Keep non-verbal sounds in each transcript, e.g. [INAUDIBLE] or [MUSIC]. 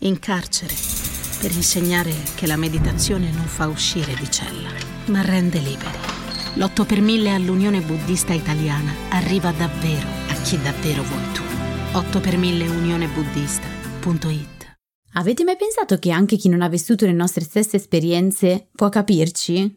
in carcere, per insegnare che la meditazione non fa uscire di cella, ma rende liberi. L'8 per 1000 all'Unione Buddista Italiana arriva davvero a chi davvero vuoi tu. 8 per 1000 unionebuddista.it Avete mai pensato che anche chi non ha vissuto le nostre stesse esperienze può capirci?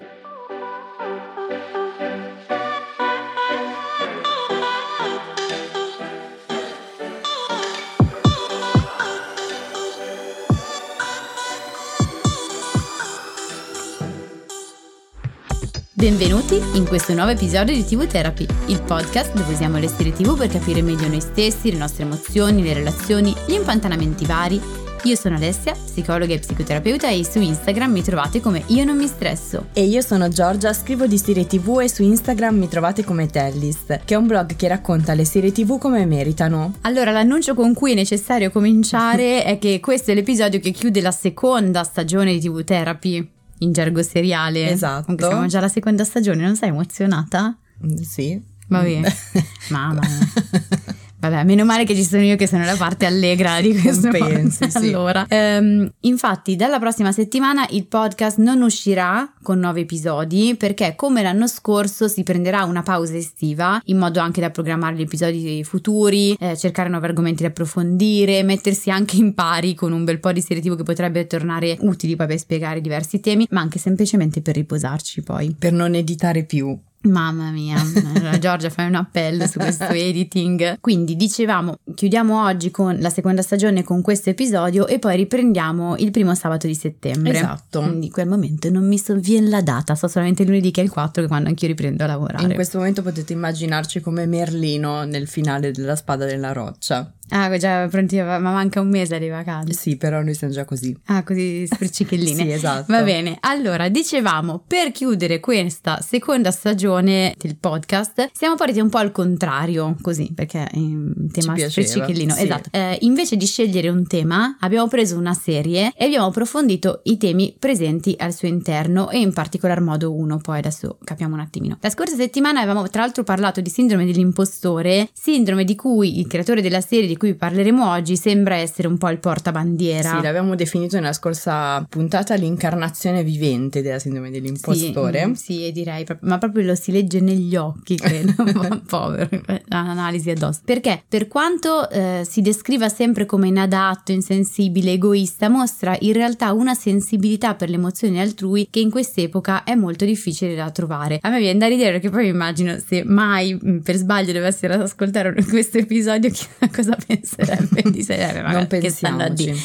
Benvenuti in questo nuovo episodio di TV Therapy, il podcast dove usiamo le serie TV per capire meglio noi stessi, le nostre emozioni, le relazioni, gli impantanamenti vari. Io sono Alessia, psicologa e psicoterapeuta e su Instagram mi trovate come Io non mi stresso. E io sono Giorgia, scrivo di serie tv e su Instagram mi trovate come Tellist, che è un blog che racconta le serie tv come meritano. Allora, l'annuncio con cui è necessario cominciare [LAUGHS] è che questo è l'episodio che chiude la seconda stagione di TV Therapy in gergo seriale. Esatto. Comunque siamo già alla seconda stagione, non sei emozionata? Sì. Va bene. [LAUGHS] Mamma mia. Vabbè, meno male che ci sono io che sono la parte allegra di questo pensi, podcast. sì. Allora, ehm, infatti, dalla prossima settimana il podcast non uscirà con nuovi episodi perché, come l'anno scorso, si prenderà una pausa estiva in modo anche da programmare gli episodi futuri, eh, cercare nuovi argomenti da approfondire, mettersi anche in pari con un bel po' di serie TV che potrebbe tornare utili poi per spiegare diversi temi, ma anche semplicemente per riposarci poi. Per non editare più. Mamma mia, [LAUGHS] Giorgia fai un appello su questo editing. Quindi dicevamo, chiudiamo oggi con la seconda stagione con questo episodio e poi riprendiamo il primo sabato di settembre. Esatto. Quindi quel momento non mi sovviene la data, so solamente lunedì che è il 4 che quando anch'io riprendo a lavorare. In questo momento potete immaginarci come Merlino nel finale della Spada della Roccia. Ah, già pronti, ma manca un mese di vacanze. Sì, però noi siamo già così. Ah, così spercichelline. [LAUGHS] Sì, esatto. Va bene, allora dicevamo per chiudere questa seconda stagione del podcast siamo partiti un po' al contrario, così perché è un tema spercicellino. sì. Esatto. Eh, invece di scegliere un tema, abbiamo preso una serie e abbiamo approfondito i temi presenti al suo interno e in particolar modo uno, poi adesso capiamo un attimino. La scorsa settimana avevamo tra l'altro parlato di sindrome dell'impostore, sindrome di cui il creatore della serie di cui parleremo oggi sembra essere un po' il portabandiera. Sì, l'abbiamo definito nella scorsa puntata l'incarnazione vivente della sindrome dell'impostore. Sì, sì, direi, ma proprio lo si legge negli occhi, credo, [LAUGHS] povero, l'analisi addosso. Perché per quanto eh, si descriva sempre come inadatto, insensibile, egoista, mostra in realtà una sensibilità per le emozioni altrui che in quest'epoca è molto difficile da trovare. A me viene da ridere perché poi immagino se mai mm, per sbaglio dovessero ascoltare questo episodio [LAUGHS] chissà cosa penserebbe [LAUGHS] di. Eh, non che stanno a dire.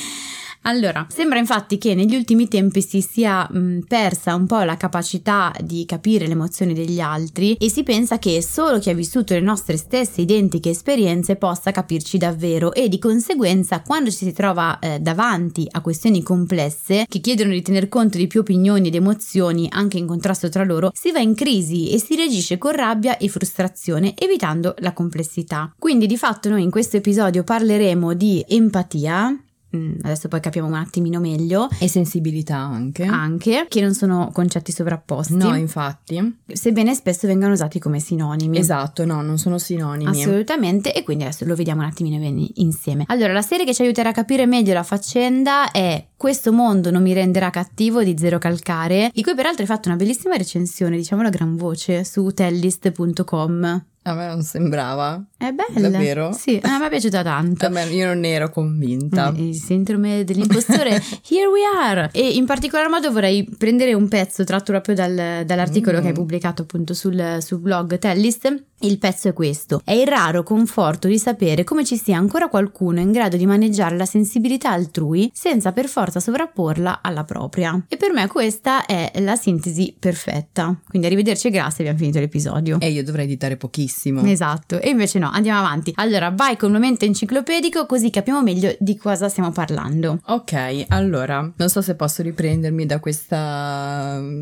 Allora, sembra infatti che negli ultimi tempi si sia mh, persa un po' la capacità di capire le emozioni degli altri e si pensa che solo chi ha vissuto le nostre stesse identiche esperienze possa capirci davvero e di conseguenza quando ci si trova eh, davanti a questioni complesse che chiedono di tener conto di più opinioni ed emozioni anche in contrasto tra loro, si va in crisi e si reagisce con rabbia e frustrazione evitando la complessità. Quindi di fatto noi in questo episodio parleremo di empatia, adesso poi capiamo un attimino meglio, E sensibilità anche. anche che non sono concetti sovrapposti, No, infatti. sebbene spesso vengano usati come sinonimi. Esatto, no, non sono sinonimi. Assolutamente, e quindi adesso lo vediamo un attimino insieme. Allora, la serie che ci aiuterà a capire meglio la faccenda è Questo mondo non mi renderà cattivo di Zero Calcare, di cui peraltro hai fatto una bellissima recensione, diciamolo a gran voce, su tellist.com. A me non sembrava. È bella. Davvero? Sì, a me è piaciuta tanto. A me- io non ne ero convinta. Mm, Il sindrome dell'impostore, [LAUGHS] here we are! E in particolar modo vorrei prendere un pezzo tratto proprio dal- dall'articolo Mm. che hai pubblicato appunto sul, sul blog Tellist. Il pezzo è questo: È il raro conforto di sapere come ci sia ancora qualcuno in grado di maneggiare la sensibilità altrui senza per forza sovrapporla alla propria. E per me questa è la sintesi perfetta. Quindi arrivederci e grazie, abbiamo finito l'episodio. E io dovrei editare pochissimo. Esatto, e invece no, andiamo avanti. Allora, vai con un momento enciclopedico così capiamo meglio di cosa stiamo parlando. Ok, allora, non so se posso riprendermi da questo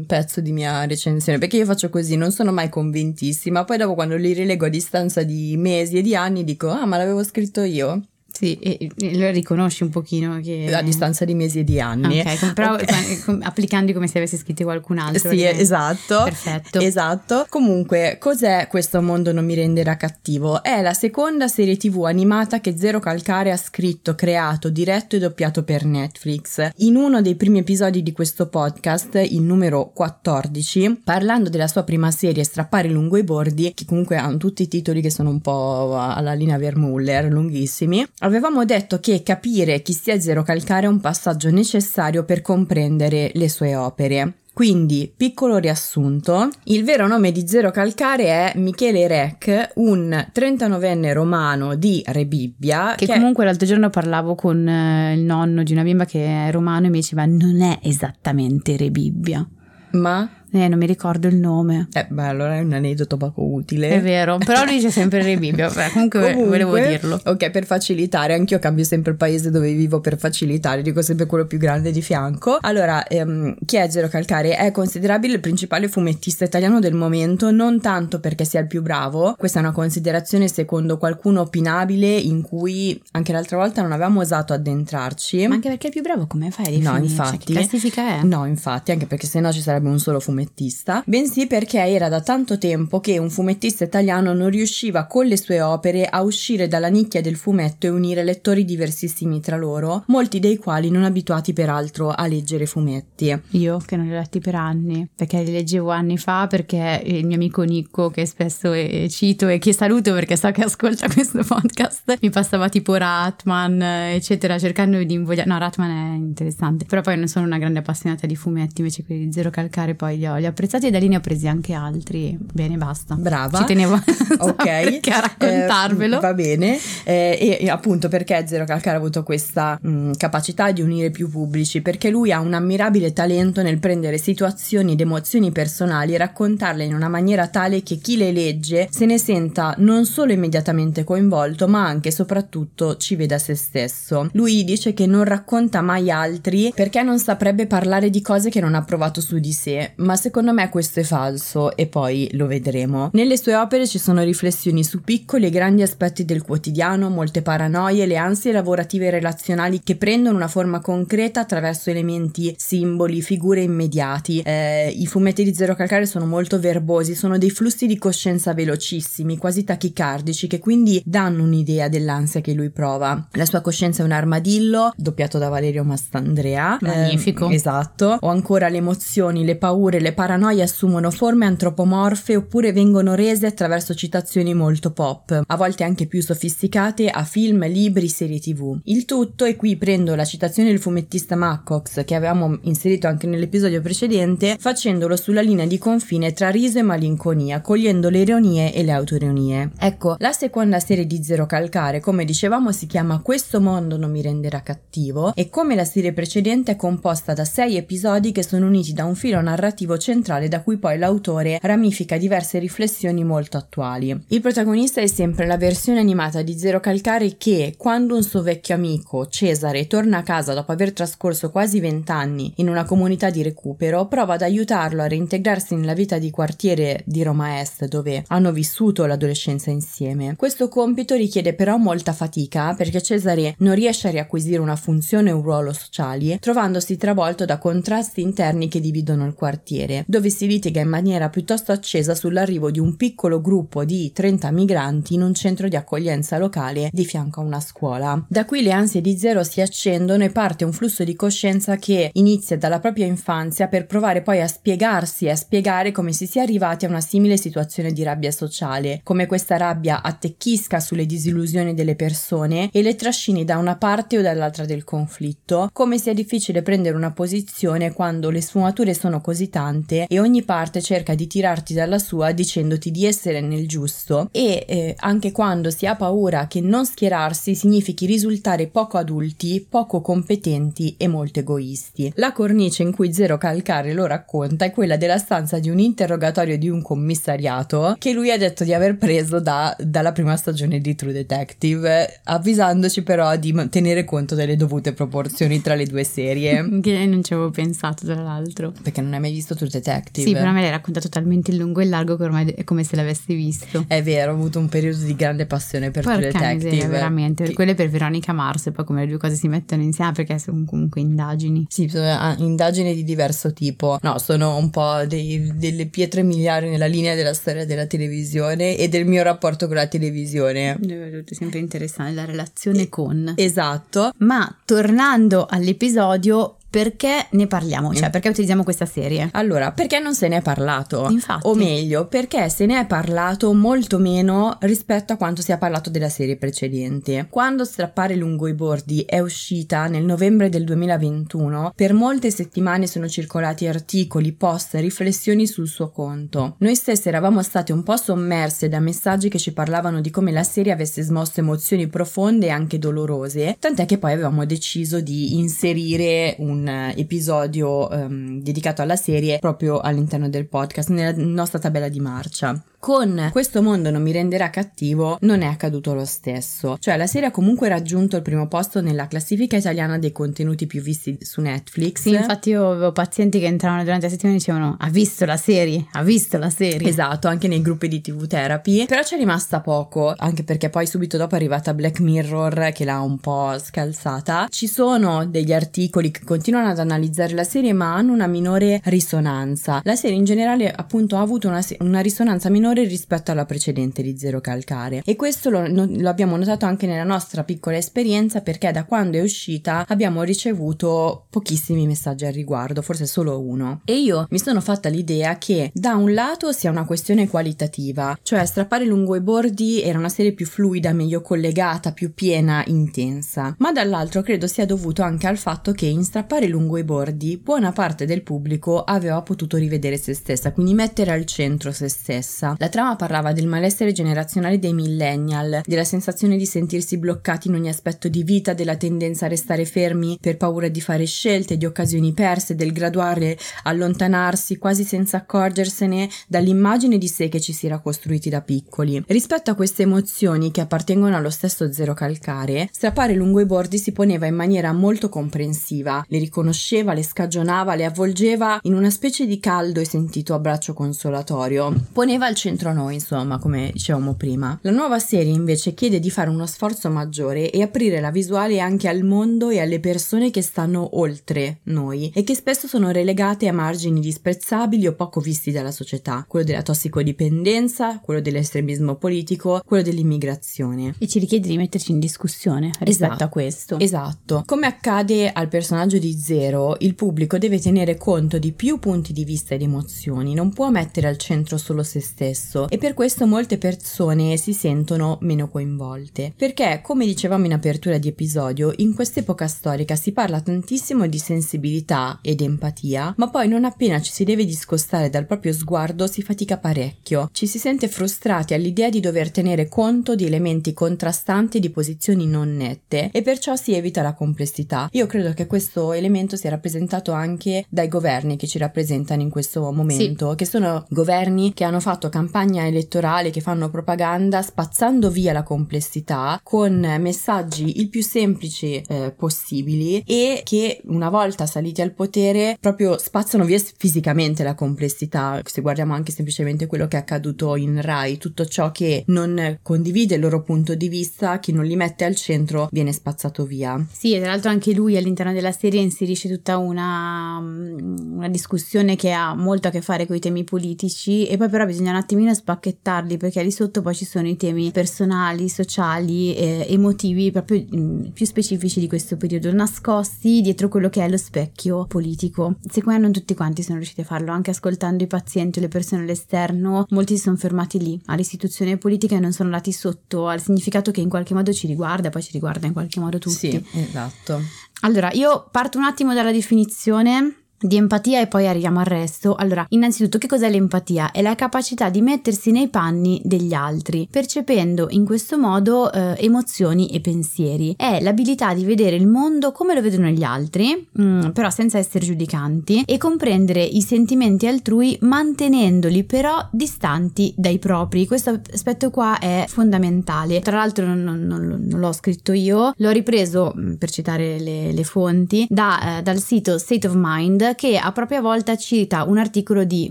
pezzo di mia recensione, perché io faccio così, non sono mai convintissima, poi dopo quando li rilego a distanza di mesi e di anni dico, ah, ma l'avevo scritto io. Sì, e, e lo riconosci un pochino che... A distanza di mesi e di anni. Ok, però okay. applicando come se avessi scritto qualcun altro. Sì, esatto. Perfetto. Esatto. Comunque, cos'è questo mondo non mi renderà cattivo? È la seconda serie tv animata che Zero Calcare ha scritto, creato, diretto e doppiato per Netflix. In uno dei primi episodi di questo podcast, il numero 14, parlando della sua prima serie Strappare lungo i bordi, che comunque hanno tutti i titoli che sono un po' alla linea Vermuller, lunghissimi, avevamo detto che capire chi sia Zero Calcare è un passaggio necessario per comprendere le sue opere. Quindi, piccolo riassunto, il vero nome di Zero Calcare è Michele Rec, un 39enne romano di Rebibbia. Che, che comunque l'altro giorno parlavo con eh, il nonno di una bimba che è romano e mi diceva non è esattamente Rebibbia. Ma? Eh, non mi ricordo il nome. Eh, beh, allora è un aneddoto poco utile. È vero, però lui dice sempre Rebibbia. [LAUGHS] Beh, comunque, comunque, volevo dirlo. Ok, per facilitare, anch'io cambio sempre il paese dove vivo per facilitare, dico sempre quello più grande di fianco. Allora, ehm, chi è Gero Calcare? È considerabile il principale fumettista italiano del momento, non tanto perché sia il più bravo, questa è una considerazione secondo qualcuno opinabile in cui anche l'altra volta non avevamo osato addentrarci. Ma anche perché è il più bravo, come fai a definire? No, infatti. Cioè, che classifica è? No, infatti, anche perché sennò ci sarebbe un solo fumettista fumettista, bensì perché era da tanto tempo che un fumettista italiano non riusciva con le sue opere a uscire dalla nicchia del fumetto e unire lettori diversissimi tra loro, molti dei quali non abituati peraltro a leggere fumetti. Io che non li ho letti per anni, perché li leggevo anni fa perché il mio amico Nicco, che spesso cito e che saluto perché so che ascolta [LAUGHS] questo podcast, mi passava tipo Ratman, eccetera, cercando di invogliare... No, Ratman è interessante, però poi non sono una grande appassionata di fumetti, invece quelli di Zero Calcare poi li ho, li ho apprezzati e da lì ne ho presi anche altri. Bene, basta. Brava. Ci tenevo [LAUGHS] ok a raccontarvelo. Eh, va bene. Eh, e, e, appunto perché Zero Calcare ha avuto questa mh, mm, capacità di unire più pubblici? Perché lui ha un ammirabile talento nel prendere situazioni ed emozioni personali e raccontarle in una maniera tale che chi le legge se ne senta non solo immediatamente coinvolto, ma anche e soprattutto ci veda se stesso. Lui dice che non racconta mai altri perché non saprebbe parlare di cose che non ha provato su di sé, ma secondo me questo è falso e poi lo vedremo. Nelle sue opere ci sono riflessioni su piccoli e grandi aspetti del quotidiano, molte paranoie, le ansie lavorative e relazionali che prendono una forma concreta attraverso elementi, simboli, figure immediati. Eh, I fumetti di Zero Calcare sono molto verbosi, sono dei flussi di coscienza velocissimi, quasi tachicardici, che quindi danno un'idea dell'ansia che lui prova. La sua coscienza è un armadillo, doppiato da Valerio Mastandrea. Magnifico. Eh, esatto. O ancora le emozioni, le paure, le paranoie assumono forme antropomorfe oppure vengono rese attraverso citazioni molto pop, a volte anche più sofisticate a film, libri, serie tv. Il tutto, e qui prendo la citazione del fumettista Maccox che avevamo inserito anche nell'episodio precedente, facendolo sulla linea di confine tra riso e malinconia, cogliendo le ironie e le autoironie. Ecco, la seconda serie di Zero Calcare, come dicevamo, si chiama Questo mondo non mi renderà cattivo e come la serie precedente è composta da sei episodi che sono uniti da un filo narrativo centrale da cui poi l'autore ramifica diverse riflessioni molto attuali. Il protagonista è sempre la versione animata di Zero Calcare che, quando un suo vecchio amico, Cesare, torna a casa dopo aver trascorso quasi vent'anni in una comunità di recupero, prova ad aiutarlo a reintegrarsi nella vita di quartiere di Roma Est dove hanno vissuto l'adolescenza insieme. Questo compito richiede però molta fatica perché Cesare non riesce a riacquisire una funzione o un ruolo sociali, trovandosi travolto da contrasti interni che dividono il quartiere quartiere, dove si litiga in maniera piuttosto accesa sull'arrivo di un piccolo gruppo di 30 migranti in un centro di accoglienza locale di fianco a una scuola. Da qui le ansie di Zero si accendono e parte un flusso di coscienza che inizia dalla propria infanzia per provare poi a spiegarsi e a spiegare come si sia arrivati a una simile situazione di rabbia sociale, come questa rabbia attecchisca sulle disillusioni delle persone e le trascini da una parte o dall'altra del conflitto, come sia difficile prendere una posizione quando le sfumature sono così tante costante e ogni parte cerca di tirarti dalla sua dicendoti di essere nel giusto e eh, anche quando si ha paura che non schierarsi significhi risultare poco adulti, poco competenti e molto egoisti. La cornice in cui Zero Calcare lo racconta è quella della stanza di un interrogatorio di un commissariato che lui ha detto di aver preso da, dalla prima stagione di True Detective, avvisandoci però di tenere conto delle dovute proporzioni tra le due serie. [LAUGHS] che non ci avevo pensato tra l'altro. Perché non hai mai visto True Detective. Sì, però me l'hai raccontato talmente in lungo e largo che ormai è come se l'avessi visto. È vero, ho avuto un periodo di grande passione per True Detective. Miseria, veramente, per quelle per Veronica Mars, e poi come le due cose si mettono insieme perché sono comunque indagini. Sì, sono ah, indagini di diverso tipo. No, sono un po' dei, delle pietre miliari nella linea della storia della televisione e del mio rapporto con la televisione. È sempre interessante la relazione con. Esatto. Ma tornando all'episodio, perché ne parliamo? Cioè, perché utilizziamo questa serie? Allora, perché non se ne è parlato? Infatti. O meglio, perché se ne è parlato molto meno rispetto a quanto si è parlato della serie precedente. Quando Strappare lungo i bordi è uscita nel novembre del 2021, per molte settimane sono circolati articoli, post, riflessioni sul suo conto. Noi stessi eravamo state un po' sommerse da messaggi che ci parlavano di come la serie avesse smosso emozioni profonde e anche dolorose, tant'è che poi avevamo deciso di inserire un episodio um, dedicato alla serie proprio all'interno del podcast, nella nostra tabella di marcia con questo mondo non mi renderà cattivo non è accaduto lo stesso. Cioè la serie ha comunque raggiunto il primo posto nella classifica italiana dei contenuti più visti su Netflix. Sì, infatti io avevo pazienti che entravano durante la settimana e dicevano ha visto la serie, ha visto la serie. Esatto, anche nei gruppi di TV Therapy. Però c'è rimasta poco, anche perché poi subito dopo è arrivata Black Mirror che l'ha un po' scalzata. Ci sono degli articoli che continuano ad analizzare la serie ma hanno una minore risonanza. La serie in generale appunto ha avuto una, una risonanza minore rispetto alla precedente di Zero Calcare e questo lo, lo, abbiamo notato anche nella nostra piccola esperienza perché da quando è uscita abbiamo ricevuto pochissimi messaggi al riguardo, forse solo uno. E io mi sono fatta l'idea che da un lato sia una questione qualitativa, cioè strappare lungo i bordi era una serie più fluida, meglio collegata, più piena, intensa, ma dall'altro credo sia dovuto anche al fatto che in strappare lungo i bordi buona parte del pubblico aveva potuto rivedere se stessa, quindi mettere al centro se stessa. La trama parlava del malessere generazionale dei millennial, della sensazione di sentirsi bloccati in ogni aspetto di vita, della tendenza a restare fermi per paura di fare scelte, di occasioni perse, del graduale allontanarsi quasi senza accorgersene dall'immagine di sé che ci si era costruiti da piccoli. Rispetto a queste emozioni che appartengono allo stesso zero calcare, strappare lungo i bordi si poneva in maniera molto comprensiva, le riconosceva, le scagionava, le avvolgeva in una specie di caldo e sentito abbraccio consolatorio. Poneva al centro noi, insomma, come dicevamo prima. La nuova serie invece chiede di fare uno sforzo maggiore e aprire la visuale anche al mondo e alle persone che stanno oltre noi e che spesso sono relegate a margini disprezzabili o poco visti dalla società, quello della tossicodipendenza, quello dell'estremismo politico, quello dell'immigrazione. E ci richiede di metterci in discussione rispetto esatto, a questo. Esatto. Come accade al personaggio di Zero, il pubblico deve tenere conto di più punti di vista ed emozioni, non può mettere al centro solo se stesso e per questo molte persone si sentono meno coinvolte. Perché, come dicevamo in apertura di episodio, in quest'epoca storica si parla tantissimo di sensibilità ed empatia, ma poi non appena ci si deve discostare dal proprio sguardo si fatica parecchio. Ci si sente frustrati all'idea di dover tenere conto di elementi contrastanti di posizioni non nette e perciò si evita la complessità. Io credo che questo elemento sia rappresentato anche dai governi che ci rappresentano in questo momento, sì. che sono governi che hanno fatto campagna campagna elettorale che fanno propaganda spazzando via la complessità con messaggi il più semplici eh, possibili e che una volta saliti al potere proprio spazzano via fisicamente la complessità. Se guardiamo anche semplicemente quello che è accaduto in Rai, tutto ciò che non condivide il loro punto di vista, chi non li mette al centro viene spazzato via. Sì, e tra l'altro anche lui all'interno della serie inserisce tutta una, una discussione che ha molto a che fare con i temi politici e poi però bisogna un attimino spacchettarli perché lì sotto poi ci sono i temi personali, sociali, eh, emotivi proprio mh, mm, più specifici di questo periodo, nascosti dietro quello che è lo specchio politico. Secondo me non tutti quanti sono riusciti a farlo, anche ascoltando i pazienti o le persone all'esterno, molti si sono fermati lì all'istituzione politica e non sono andati sotto al significato che in qualche modo ci riguarda, poi ci riguarda in qualche modo tutti. Sì, esatto. Allora, io parto un attimo dalla definizione di empatia e poi arriviamo al resto. Allora, innanzitutto, che cos'è l'empatia? È la capacità di mettersi nei panni degli altri, percependo in questo modo eh, emozioni e pensieri. È l'abilità di vedere il mondo come lo vedono gli altri, mh, mm, però senza essere giudicanti, e comprendere i sentimenti altrui mantenendoli però distanti dai propri. Questo aspetto qua è fondamentale. Tra l'altro non, non, non, l'ho scritto io, l'ho ripreso, mm, per citare le, le fonti, da, eh, dal sito State of Mind News che a propria volta cita un articolo di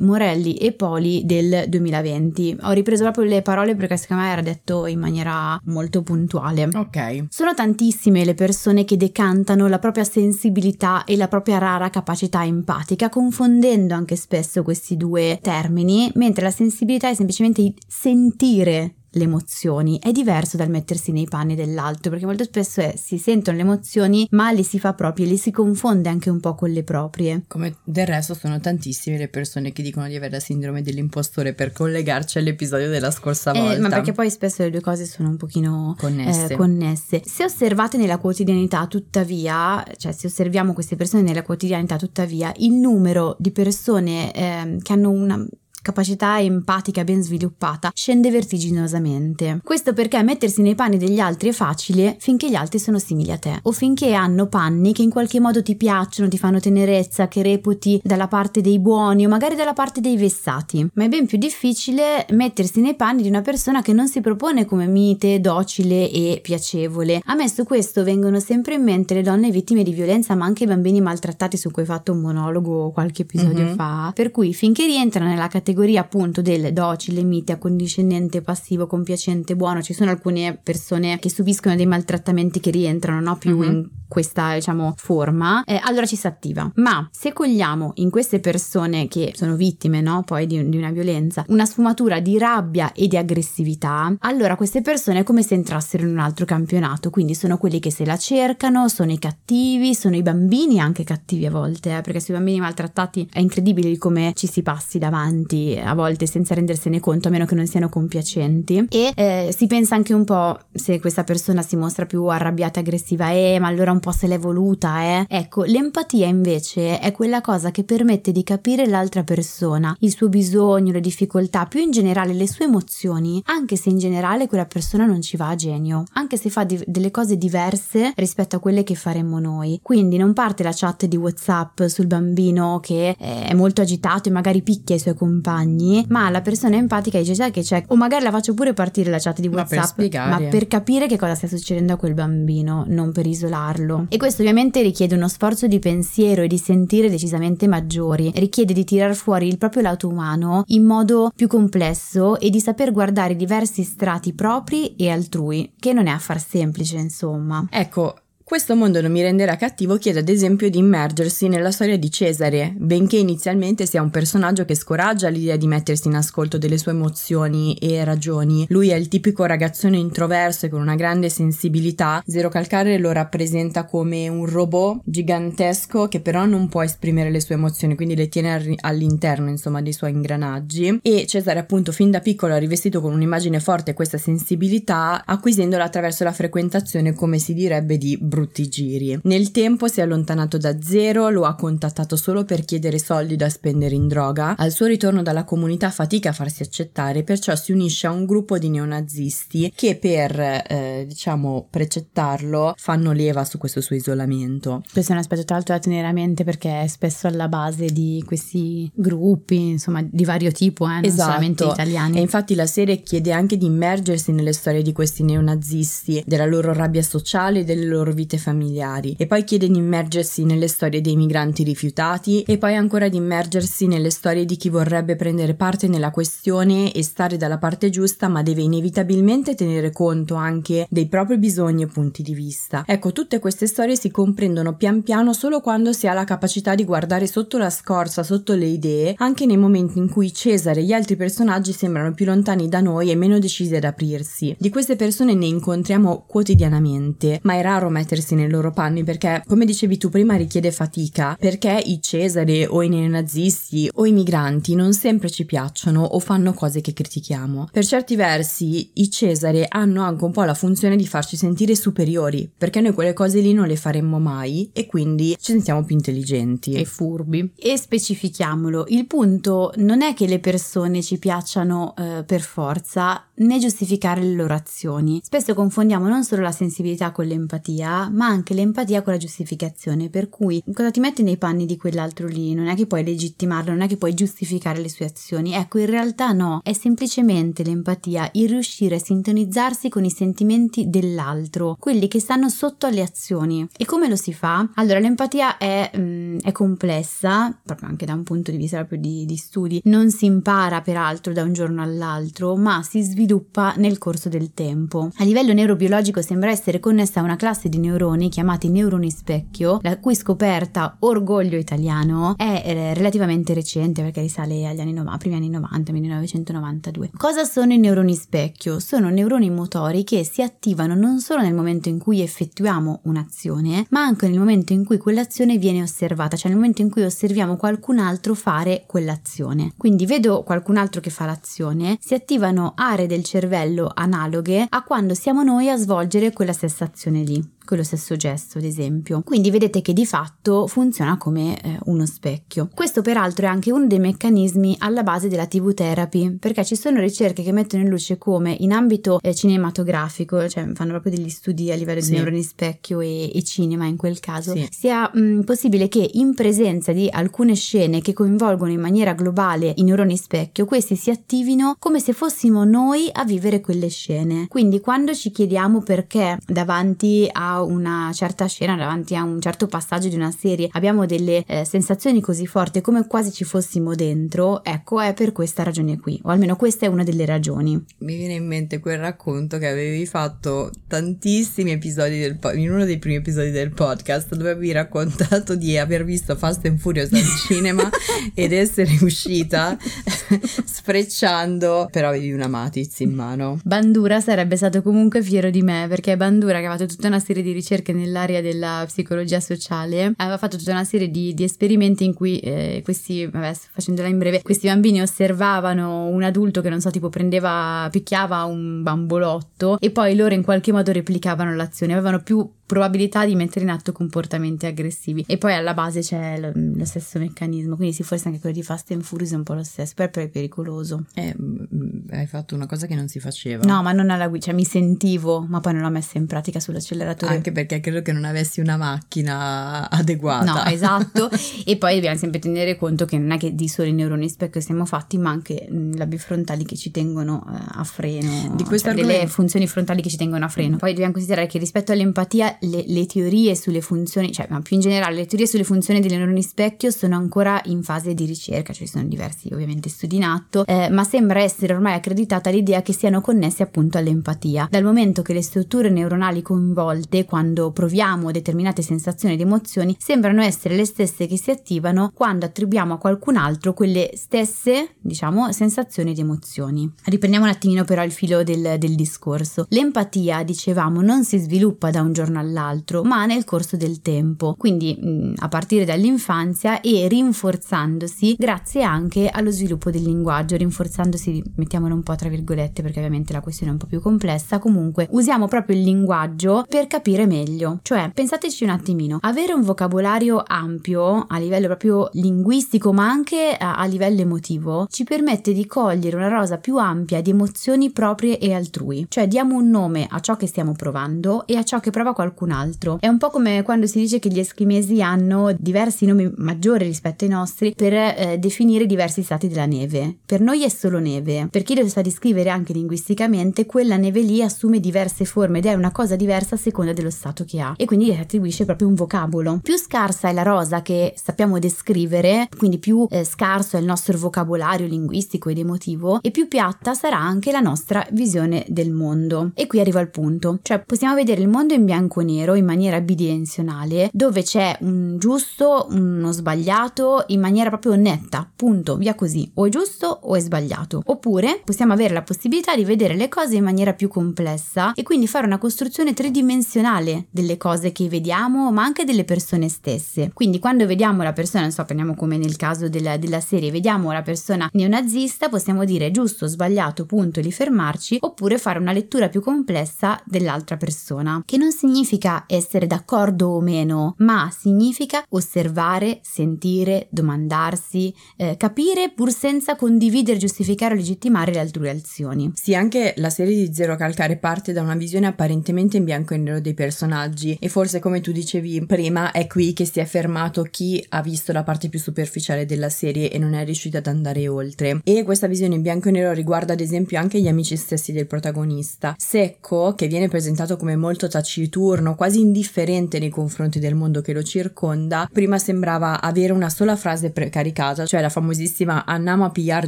Morelli e Poli del 2020. Ho ripreso proprio le parole perché secondo me era detto in maniera molto puntuale. Ok. Sono tantissime le persone che decantano la propria sensibilità e la propria rara capacità empatica, confondendo anche spesso questi due termini, mentre la sensibilità è semplicemente sentire le emozioni è diverso dal mettersi nei panni dell'altro perché molto spesso è, si sentono le emozioni ma le si fa proprie, le si confonde anche un po' con le proprie. Come del resto sono tantissime le persone che dicono di avere la sindrome dell'impostore per collegarci all'episodio della scorsa eh, volta. Ma perché poi spesso le due cose sono un pochino connesse. Eh, connesse. Se osservate nella quotidianità tuttavia, cioè se osserviamo queste persone nella quotidianità tuttavia, il numero di persone eh, che hanno una capacità empatica ben sviluppata scende vertiginosamente. Questo perché mettersi nei panni degli altri è facile finché gli altri sono simili a te o finché hanno panni che in qualche modo ti piacciono, ti fanno tenerezza, che reputi dalla parte dei buoni o magari dalla parte dei vessati. Ma è ben più difficile mettersi nei panni di una persona che non si propone come mite, docile e piacevole. A me su questo vengono sempre in mente le donne vittime di violenza, ma anche i bambini maltrattati su cui hai fatto un monologo qualche episodio mm-hmm. fa. Per cui finché rientrano nella categoria categoria appunto del docile, mite, accondiscendente, passivo, compiacente, buono, ci sono alcune persone che subiscono dei maltrattamenti che rientrano no, più mm-hmm. in questa diciamo forma, eh, allora ci si attiva. Ma se cogliamo in queste persone che sono vittime no, poi di, di, una violenza una sfumatura di rabbia e di aggressività, allora queste persone è come se entrassero in un altro campionato, quindi sono quelli che se la cercano, sono i cattivi, sono i bambini anche cattivi a volte, eh, perché sui bambini maltrattati è incredibile come ci si passi davanti a volte senza rendersene conto, a meno che non siano compiacenti. E eh, si pensa anche un po' se questa persona si mostra più arrabbiata e aggressiva, eh, ma allora un po' se l'è voluta, eh. Ecco, l'empatia invece è quella cosa che permette di capire l'altra persona, il suo bisogno, le difficoltà, più in generale le sue emozioni, anche se in generale quella persona non ci va a genio, anche se fa di- delle cose diverse rispetto a quelle che faremmo noi. Quindi non parte la chat di WhatsApp sul bambino che è molto agitato e magari picchia i suoi compagni compagni, ma la persona empatica dice sai che c'è, o magari la faccio pure partire la chat di WhatsApp, ma per, ma per capire che cosa sta succedendo a quel bambino, non per isolarlo. E questo ovviamente richiede uno sforzo di pensiero e di sentire decisamente maggiori, richiede di tirar fuori il proprio lato umano in modo più complesso e di saper guardare diversi strati propri e altrui, che non è affar semplice, insomma. Ecco, questo mondo non mi renderà cattivo chiede ad esempio di immergersi nella storia di Cesare, benché inizialmente sia un personaggio che scoraggia l'idea di mettersi in ascolto delle sue emozioni e ragioni. Lui è il tipico ragazzone introverso e con una grande sensibilità. Zero Calcare lo rappresenta come un robot gigantesco che però non può esprimere le sue emozioni, quindi le tiene all'interno insomma dei suoi ingranaggi. E Cesare appunto fin da piccolo ha rivestito con un'immagine forte questa sensibilità, acquisendola attraverso la frequentazione come si direbbe di brutti giri. Nel tempo si è allontanato da zero, lo ha contattato solo per chiedere soldi da spendere in droga. Al suo ritorno dalla comunità fatica a farsi accettare, perciò si unisce a un gruppo di neonazisti che per, eh, diciamo, precettarlo fanno leva su questo suo isolamento. Questo è un aspetto tra l'altro da tenere a mente perché è spesso alla base di questi gruppi, insomma, di vario tipo, eh, non esatto. solamente italiani. E infatti la serie chiede anche di immergersi nelle storie di questi neonazisti, della loro rabbia sociale e delle loro vite vite familiari e poi chiede di immergersi nelle storie dei migranti rifiutati e poi ancora di immergersi nelle storie di chi vorrebbe prendere parte nella questione e stare dalla parte giusta ma deve inevitabilmente tenere conto anche dei propri bisogni e punti di vista. Ecco, tutte queste storie si comprendono pian piano solo quando si ha la capacità di guardare sotto la scorza, sotto le idee, anche nei momenti in cui Cesare e gli altri personaggi sembrano più lontani da noi e meno decisi ad aprirsi. Di queste persone ne incontriamo quotidianamente, ma è raro mettere mettersi nei loro panni perché, come dicevi tu prima, richiede fatica perché i Cesare o i neonazisti o i migranti non sempre ci piacciono o fanno cose che critichiamo. Per certi versi i Cesare hanno anche un po' la funzione di farci sentire superiori perché noi quelle cose lì non le faremmo mai e quindi ci sentiamo più intelligenti e furbi. E specifichiamolo, il punto non è che le persone ci piacciono eh, per forza né giustificare le loro azioni. Spesso confondiamo non solo la sensibilità con l'empatia, ma anche l'empatia con la giustificazione, per cui cosa ti metti nei panni di quell'altro lì? Non è che puoi legittimarlo, non è che puoi giustificare le sue azioni. Ecco, in realtà no, è semplicemente l'empatia, il riuscire a sintonizzarsi con i sentimenti dell'altro, quelli che stanno sotto alle azioni. E come lo si fa? Allora, l'empatia è mm, è complessa, proprio anche da un punto di vista proprio di, di studi, non si impara peraltro da un giorno all'altro, ma si sviluppa nel corso del tempo. A livello neurobiologico sembra essere connessa a una classe di neuroni chiamati neuroni specchio, la cui scoperta orgoglio italiano è eh, relativamente recente perché risale agli anni 90, primi anni 90, 1992. Cosa sono i neuroni specchio? Sono neuroni motori che si attivano non solo nel momento in cui effettuiamo un'azione, ma anche nel momento in cui quell'azione viene osservata, cioè nel momento in cui osserviamo qualcun altro fare quell'azione. Quindi vedo qualcun altro che fa l'azione, si attivano aree del cervello analoghe a quando siamo noi a svolgere quella stessa azione lì con lo stesso gesto, ad esempio. Quindi vedete che di fatto funziona come eh, uno specchio. Questo peraltro è anche uno dei meccanismi alla base della TV therapy, perché ci sono ricerche che mettono in luce come in ambito eh, cinematografico, cioè fanno proprio degli studi a livello sì. di neuroni specchio e, e, cinema in quel caso, sì. sia mh, possibile che in presenza di alcune scene che coinvolgono in maniera globale i neuroni specchio, questi si attivino come se fossimo noi a vivere quelle scene. Quindi quando ci chiediamo perché davanti a una certa scena, davanti a un certo passaggio di una serie, abbiamo delle eh, sensazioni così forti come quasi ci fossimo dentro, ecco è per questa ragione qui, o almeno questa è una delle ragioni. Mi viene in mente quel racconto che avevi fatto tantissimi episodi del po- in uno dei primi episodi del podcast dove avevi raccontato di aver visto Fast and Furious al [LAUGHS] cinema ed essere uscita [LAUGHS] sfrecciando, però avevi una Matiz in mano. Bandura sarebbe stato comunque fiero di me perché Bandura che ha fatto tutta una serie di ricerche nell'area della psicologia sociale, aveva fatto tutta una serie di, di esperimenti in cui eh, questi, vabbè, facendola in breve, questi bambini osservavano un adulto che non so, tipo prendeva, picchiava un bambolotto e poi loro in qualche modo replicavano l'azione, avevano più probabilità di mettere in atto comportamenti aggressivi. E poi alla base c'è lo, lo stesso meccanismo quindi sì forse anche quello di Fast and Furious è un po' lo stesso però è pericoloso. Eh, mm, hai fatto una cosa che non si faceva. No ma non alla guida cioè mi sentivo ma poi non l'ho messa in pratica sull'acceleratore anche perché credo che non avessi una macchina adeguata. No esatto. [LAUGHS] E poi dobbiamo sempre tenere conto che non è che di solo i neuroni specchio siamo fatti ma anche mm, labi frontali che ci tengono eh, a freno. Di queste cioè delle funzioni frontali che ci tengono a freno. Poi dobbiamo considerare che rispetto all'empatia le, le, teorie sulle funzioni, cioè ma più in generale le teorie sulle funzioni dei neuroni specchio sono ancora in fase di ricerca, cioè ci sono diversi ovviamente studi in atto, eh, ma sembra essere ormai accreditata l'idea che siano connessi appunto all'empatia, dal momento che le strutture neuronali coinvolte quando proviamo determinate sensazioni ed emozioni sembrano essere le stesse che si attivano quando attribuiamo a qualcun altro quelle stesse, diciamo, sensazioni ed emozioni. Riprendiamo un attimino però il filo del, del discorso. L'empatia, dicevamo, non si sviluppa da un giorno all'altro, ma nel corso del tempo, quindi mh, mm, a partire dall'infanzia e rinforzandosi grazie anche allo sviluppo del linguaggio, rinforzandosi, mettiamolo un po' tra virgolette perché ovviamente la questione è un po' più complessa, comunque usiamo proprio il linguaggio per capire meglio, cioè pensateci un attimino, avere un vocabolario ampio a livello proprio linguistico ma anche a, livello emotivo ci permette di cogliere una rosa più ampia di emozioni proprie e altrui, cioè diamo un nome a ciò che stiamo provando e a ciò che prova qualcun altro. È un po' come quando si dice che gli eschimesi hanno diversi nomi maggiori rispetto ai nostri per eh, definire diversi stati della neve. Per noi è solo neve. Per chi lo sa descrivere anche linguisticamente, quella neve lì assume diverse forme ed è una cosa diversa a seconda dello stato che ha e quindi attribuisce proprio un vocabolo. Più scarsa è la rosa che sappiamo descrivere, quindi più eh, scarso è il nostro vocabolario linguistico ed emotivo e più piatta sarà anche la nostra visione del mondo. E qui arrivo al punto, cioè possiamo vedere il mondo in bianco e nero in maniera bidimensionale dove c'è un giusto, uno sbagliato in maniera proprio netta, punto, via così, o è giusto o è sbagliato. Oppure possiamo avere la possibilità di vedere le cose in maniera più complessa e quindi fare una costruzione tridimensionale delle cose che vediamo, ma anche delle persone stesse. Quindi quando vediamo la persona, non so, prendiamo come nel caso della, della serie, vediamo la persona neonazista, possiamo dire giusto, sbagliato, punto lì fermarci, oppure fare una lettura più complessa dell'altra persona, che non significa significa essere d'accordo o meno, ma significa osservare, sentire, domandarsi, eh, capire pur senza condividere, giustificare o legittimare le altrui azioni. Sì, anche la serie di Zero Calcare parte da una visione apparentemente in bianco e nero dei personaggi e forse come tu dicevi prima è qui che si è fermato chi ha visto la parte più superficiale della serie e non è riuscito ad andare oltre. E questa visione in bianco e nero riguarda ad esempio anche gli amici stessi del protagonista. Secco, che viene presentato come molto taciturno, quasi indifferente nei confronti del mondo che lo circonda, prima sembrava avere una sola frase precaricata, cioè la famosissima andiamo a pigliar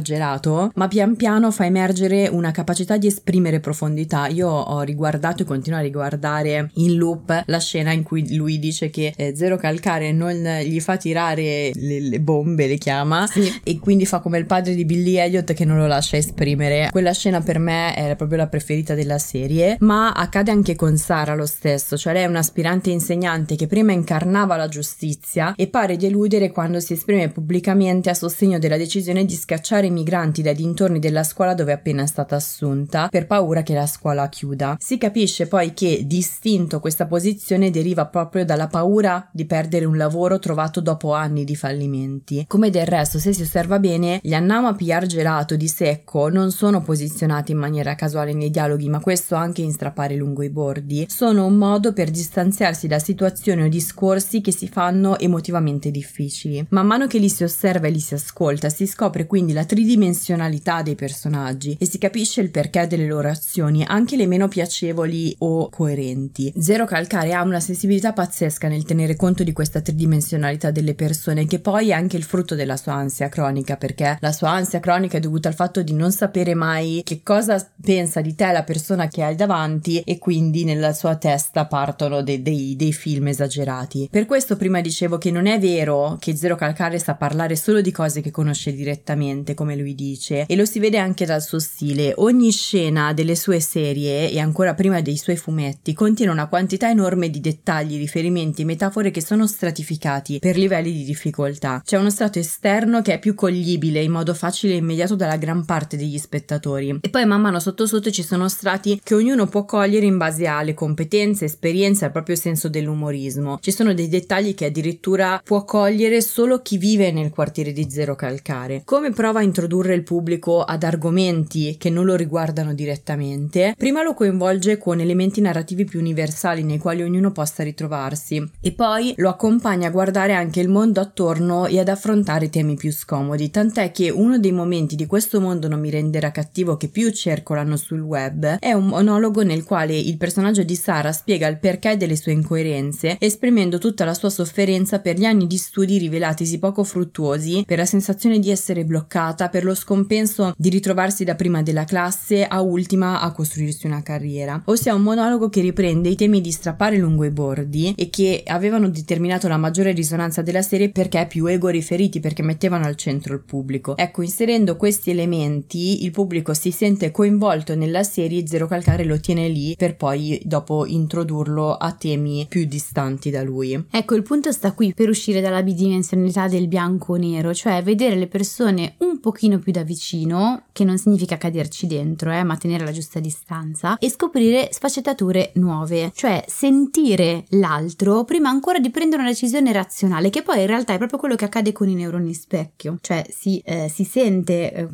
gelato, ma pian piano fa emergere una capacità di esprimere profondità. Io ho riguardato e continuo a riguardare in loop la scena in cui lui dice che eh, Zero Calcare non gli fa tirare le, le bombe, le chiama, sì. e quindi fa come il padre di Billy Elliot che non lo lascia esprimere. Quella scena per me era proprio la preferita della serie, ma accade anche con Sara lo stesso, cioè lei è un'aspirante insegnante che prima incarnava la giustizia e pare deludere quando si esprime pubblicamente a sostegno della decisione di scacciare i migranti dai dintorni della scuola dove è appena stata assunta per paura che la scuola chiuda. Si capisce poi che distinto questa posizione deriva proprio dalla paura di perdere un lavoro trovato dopo anni di fallimenti. Come del resto, se si osserva bene, gli Annama PR gelato di secco non sono posizionati in maniera casuale nei dialoghi, ma questo anche in strappare lungo i bordi, sono un modo per distanziarsi da situazioni o discorsi che si fanno emotivamente difficili. Man mano che li si osserva e li si ascolta, si scopre quindi la tridimensionalità dei personaggi e si capisce il perché delle loro azioni, anche le meno piacevoli o coerenti. Zero Calcare ha una sensibilità pazzesca nel tenere conto di questa tridimensionalità delle persone, che poi è anche il frutto della sua ansia cronica, perché la sua ansia cronica è dovuta al fatto di non sapere mai che cosa pensa di te la persona che hai davanti e quindi nella sua testa partono dei, dei, dei film esagerati. Per questo prima dicevo che non è vero che Zero Calcare sa parlare solo di cose che conosce direttamente, come lui dice, e lo si vede anche dal suo stile. Ogni scena delle sue serie e ancora prima dei suoi fumetti contiene una quantità enorme di dettagli, riferimenti, metafore che sono stratificati per livelli di difficoltà. C'è uno strato esterno che è più coglibile in modo facile e immediato dalla gran parte degli spettatori. E poi man mano sotto sotto ci sono strati che ognuno può cogliere in base alle competenze, esperienze al proprio senso dell'umorismo. Ci sono dei dettagli che addirittura può cogliere solo chi vive nel quartiere di Zero Calcare. Come prova a introdurre il pubblico ad argomenti che non lo riguardano direttamente, prima lo coinvolge con elementi narrativi più universali nei quali ognuno possa ritrovarsi e poi lo accompagna a guardare anche il mondo attorno e ad affrontare temi più scomodi, tant'è che uno dei momenti di questo mondo non mi renderà cattivo che più circolano sul web è un monologo nel quale il personaggio di Sara spiega il perché delle sue incoerenze, esprimendo tutta la sua sofferenza per gli anni di studi rivelatisi poco fruttuosi, per la sensazione di essere bloccata, per lo scompenso di ritrovarsi da prima della classe a ultima a costruirsi una carriera. Ossia un monologo che riprende i temi di strappare lungo i bordi e che avevano determinato la maggiore risonanza della serie perché più ego riferiti, perché mettevano al centro il pubblico. Ecco, inserendo questi elementi, il pubblico si sente coinvolto nella serie, Zero Calcare lo tiene lì per poi dopo introdurlo a temi più distanti da lui. Ecco, il punto sta qui per uscire dalla bidimensionalità del bianco-nero, cioè vedere le persone un pochino più da vicino, che non significa caderci dentro, eh, ma tenere la giusta distanza, e scoprire sfaccettature nuove, cioè sentire l'altro prima ancora di prendere una decisione razionale, che poi in realtà è proprio quello che accade con i neuroni specchio, cioè si, eh, si sente eh,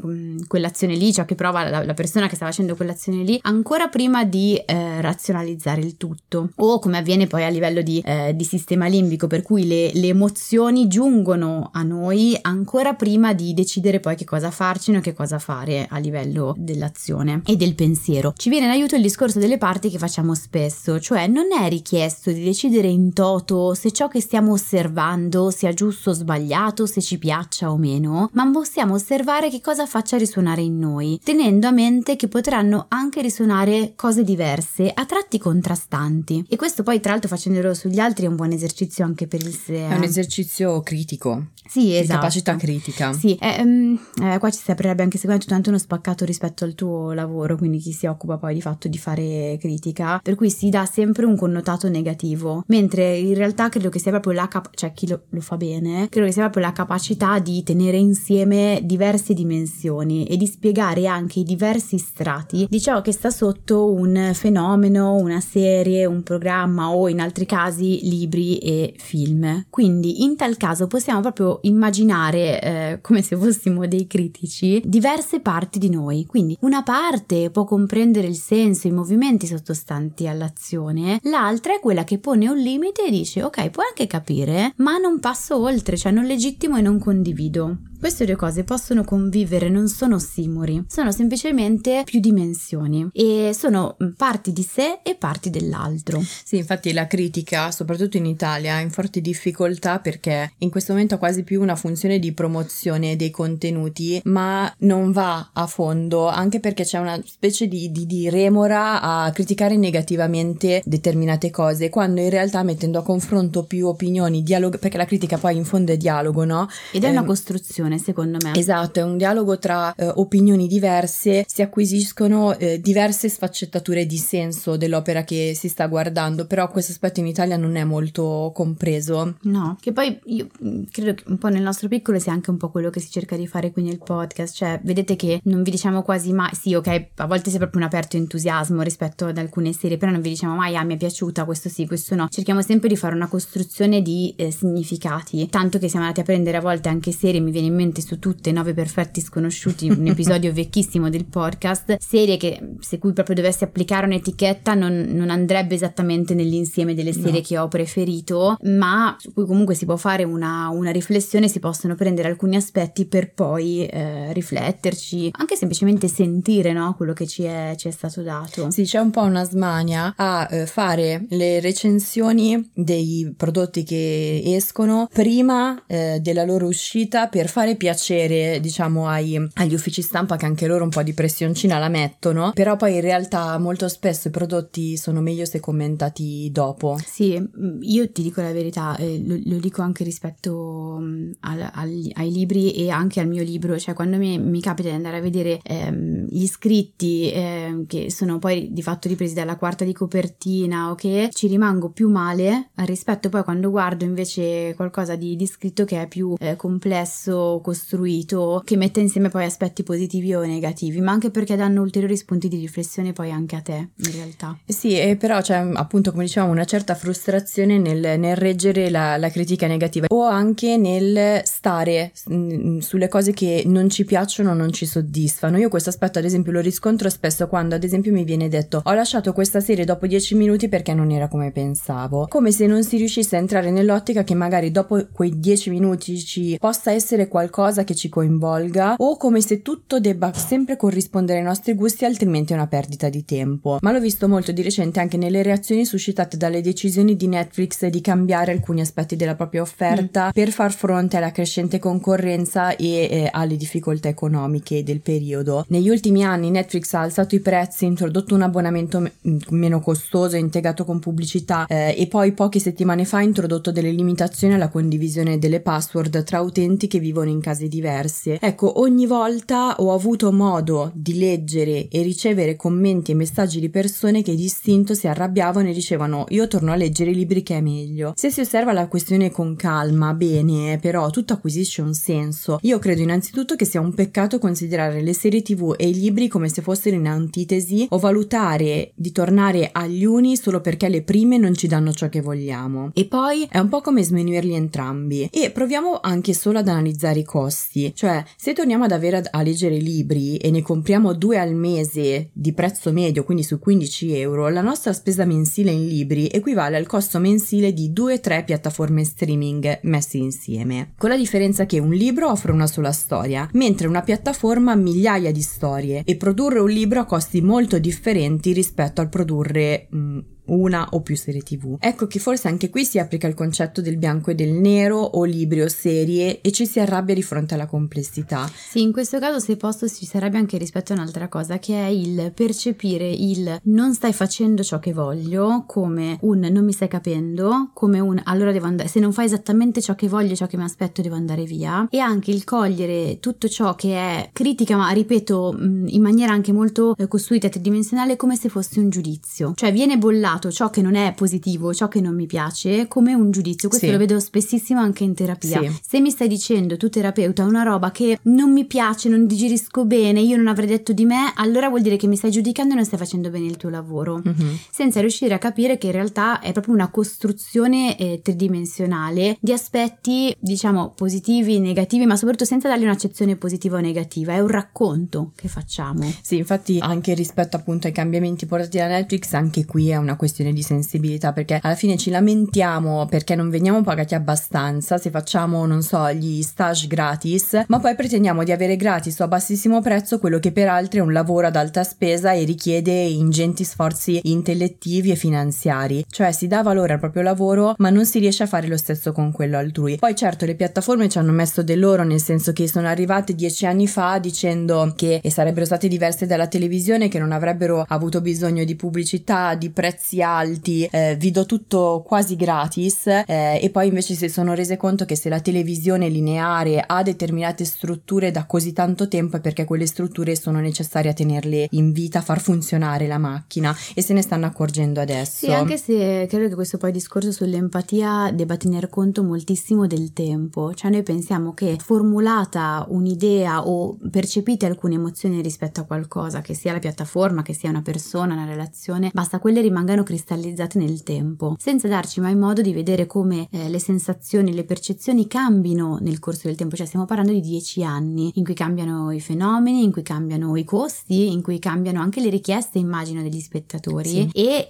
quell'azione lì, ciò che prova la, la, persona che sta facendo quell'azione lì, ancora prima di eh, razionalizzare il tutto, o come avviene poi a livello di, eh, di sistema limbico, per cui le, le, emozioni giungono a noi ancora prima di decidere poi che cosa farcene o che cosa fare a livello dell'azione e del pensiero. Ci viene in aiuto il discorso delle parti che facciamo spesso, cioè non è richiesto di decidere in toto se ciò che stiamo osservando sia giusto o sbagliato, se ci piaccia o meno, ma possiamo osservare che cosa faccia risuonare in noi, tenendo a mente che potranno anche risuonare cose diverse, a tratti contrastanti. E questo poi, tra l'altro, facendolo sugli altri è un buon esercizio anche per il sé. È un esercizio critico. Sì, esatto. capacità critica. Sì, eh, um, eh, qua ci si aprirebbe anche secondo tanto uno spaccato rispetto al tuo lavoro, quindi chi si occupa poi di fatto di fare critica, per cui si dà sempre un connotato negativo, mentre in realtà credo che sia proprio la capacità, cioè chi lo, lo fa bene, credo che sia proprio la capacità di tenere insieme diverse dimensioni e di spiegare anche i diversi strati di ciò che sta sotto un fenomeno, una serie, un programma o in altri casi libri e film. Quindi in tal caso possiamo proprio immaginare eh, come se fossimo dei critici diverse parti di noi. Quindi una parte può comprendere il senso, i movimenti sottostanti all'azione, l'altra è quella che pone un limite e dice ok, puoi anche capire, ma non passo oltre, cioè non legittimo e non condivido. Queste due cose possono convivere, non sono simori, sono semplicemente più dimensioni e sono parti di sé e parti dell'altro. Sì, infatti la critica, soprattutto in Italia, è in forte difficoltà perché in questo momento ha quasi più una funzione di promozione dei contenuti, ma non va a fondo, anche perché c'è una specie di, di, di remora a criticare negativamente determinate cose, quando in realtà mettendo a confronto più opinioni, dialogo, perché la critica poi in fondo è dialogo, no? Ed è eh, una ehm, costruzione comunicazione, secondo me. Esatto, è un dialogo tra eh, opinioni diverse, si acquisiscono eh, diverse sfaccettature di senso dell'opera che si sta guardando, però questo aspetto in Italia non è molto compreso. No, che poi io mm, credo che un po' nel nostro piccolo sia anche un po' quello che si cerca di fare qui nel podcast, cioè vedete che non vi diciamo quasi mai, sì ok, a volte c'è proprio un aperto entusiasmo rispetto ad alcune serie, però non vi diciamo mai ah mi è piaciuta, questo sì, questo no, cerchiamo sempre di fare una costruzione di eh, significati, tanto che siamo andati a prendere a volte anche serie, mi viene in mente mente su tutte, Nove Perfetti Sconosciuti, un episodio [LAUGHS] vecchissimo del podcast, serie che se cui proprio dovessi applicare un'etichetta non, non andrebbe esattamente nell'insieme delle serie no. che ho preferito, ma su cui comunque si può fare una, una riflessione, si possono prendere alcuni aspetti per poi eh, rifletterci, anche semplicemente sentire no, quello che ci è, ci è, stato dato. Sì, c'è un po' una smania a eh, fare le recensioni dei prodotti che escono prima eh, della loro uscita per fare piacere, diciamo, ai, agli uffici stampa che anche loro un po' di pressioncina la mettono, però poi in realtà molto spesso i prodotti sono meglio se commentati dopo. Sì, mm, io ti dico la verità, eh, lo, lo, dico anche rispetto um, al, al, ai libri e anche al mio libro, cioè quando mi, mi capita di andare a vedere ehm, gli scritti eh, che sono poi di fatto ripresi dalla quarta di copertina o che ci rimango più male rispetto poi quando guardo invece qualcosa di, di scritto che è più eh, complesso, costruito che mette insieme poi aspetti positivi o negativi, ma anche perché danno ulteriori spunti di riflessione poi anche a te, in realtà. Sì, e però c'è appunto, come dicevamo, una certa frustrazione nel, nel reggere la, la, critica negativa o anche nel stare mh, sulle cose che non ci piacciono non ci soddisfano. Io questo aspetto, ad esempio, lo riscontro spesso quando, ad esempio, mi viene detto ho lasciato questa serie dopo dieci minuti perché non era come pensavo. Come se non si riuscisse a entrare nell'ottica che magari dopo quei dieci minuti ci possa essere qualcosa qualcosa che ci coinvolga o come se tutto debba sempre corrispondere ai nostri gusti altrimenti è una perdita di tempo. Ma l'ho visto molto di recente anche nelle reazioni suscitate dalle decisioni di Netflix di cambiare alcuni aspetti della propria offerta mm. per far fronte alla crescente concorrenza e eh, alle difficoltà economiche del periodo. Negli ultimi anni Netflix ha alzato i prezzi, introdotto un abbonamento m- meno costoso, integrato con pubblicità eh, e poi poche settimane fa ha introdotto delle limitazioni alla condivisione delle password tra utenti che vivono in case diverse. Ecco, ogni volta ho avuto modo di leggere e ricevere commenti e messaggi di persone che distinto si arrabbiavano e dicevano io torno a leggere i libri che è meglio. Se si osserva la questione con calma, bene, però tutto acquisisce un senso. Io credo innanzitutto che sia un peccato considerare le serie tv e i libri come se fossero in antitesi o valutare di tornare agli uni solo perché le prime non ci danno ciò che vogliamo. E poi è un po' come sminuirli entrambi. E proviamo anche solo ad analizzare costi, cioè se torniamo ad avere a leggere libri e ne compriamo due al mese di prezzo medio, quindi su 15 euro, la nostra spesa mensile in libri equivale al costo mensile di 2-3 piattaforme streaming messe insieme, con la differenza che un libro offre una sola storia, mentre una piattaforma ha migliaia di storie e produrre un libro ha costi molto differenti rispetto al produrre mh, una o più serie tv. Ecco che forse anche qui si applica il concetto del bianco e del nero o libri o serie e ci si arrabbia di fronte alla complessità. Sì, in questo caso se posso ci si arrabbia anche rispetto a un'altra cosa che è il percepire il non stai facendo ciò che voglio come un non mi stai capendo, come un allora devo andare, se non fai esattamente ciò che voglio, ciò che mi aspetto devo andare via e anche il cogliere tutto ciò che è critica ma ripeto in maniera anche molto eh, costruita e tridimensionale come se fosse un giudizio, cioè viene bollato lato ciò che non è positivo, ciò che non mi piace, come un giudizio. Questo Sì. lo vedo spessissimo anche in terapia. Sì. Se mi stai dicendo tu terapeuta una roba che non mi piace, non digerisco bene, io non avrei detto di me, allora vuol dire che mi stai giudicando e non stai facendo bene il tuo lavoro. Mhm. Senza riuscire a capire che in realtà è proprio una costruzione eh, tridimensionale di aspetti, diciamo, positivi, negativi, ma soprattutto senza dargli un'accezione positiva o negativa. È un racconto che facciamo. Sì, infatti anche rispetto appunto ai cambiamenti portati da Netflix, anche qui è una questione di sensibilità perché alla fine ci lamentiamo perché non veniamo pagati abbastanza se facciamo, non so, gli stage gratis, ma poi pretendiamo di avere gratis o a bassissimo prezzo quello che per altri è un lavoro ad alta spesa e richiede ingenti sforzi intellettivi e finanziari. Cioè si dà valore al proprio lavoro, ma non si riesce a fare lo stesso con quello altrui. Poi certo le piattaforme ci hanno messo del loro, nel senso che sono arrivate dieci anni fa dicendo che sarebbero state diverse dalla televisione, che non avrebbero avuto bisogno di pubblicità, di prezzi alti, eh, vi do tutto quasi gratis eh, e poi invece si sono rese conto che se la televisione lineare ha determinate strutture da così tanto tempo è perché quelle strutture sono necessarie a tenerle in vita, far funzionare la macchina e se ne stanno accorgendo adesso. Sì, anche se credo che questo poi discorso sull'empatia debba tener conto moltissimo del tempo. Cioè noi pensiamo che formulata un'idea o percepite alcune emozioni rispetto a qualcosa, che sia la piattaforma, che sia una persona, una relazione, basta quelle rimangano cristallizzate nel tempo, senza darci mai modo di vedere come eh, le sensazioni, le percezioni cambino nel corso del tempo. Cioè stiamo parlando di dieci anni in cui cambiano i fenomeni, in cui cambiano i costi, in cui cambiano anche le richieste, immagino, degli spettatori Sì. e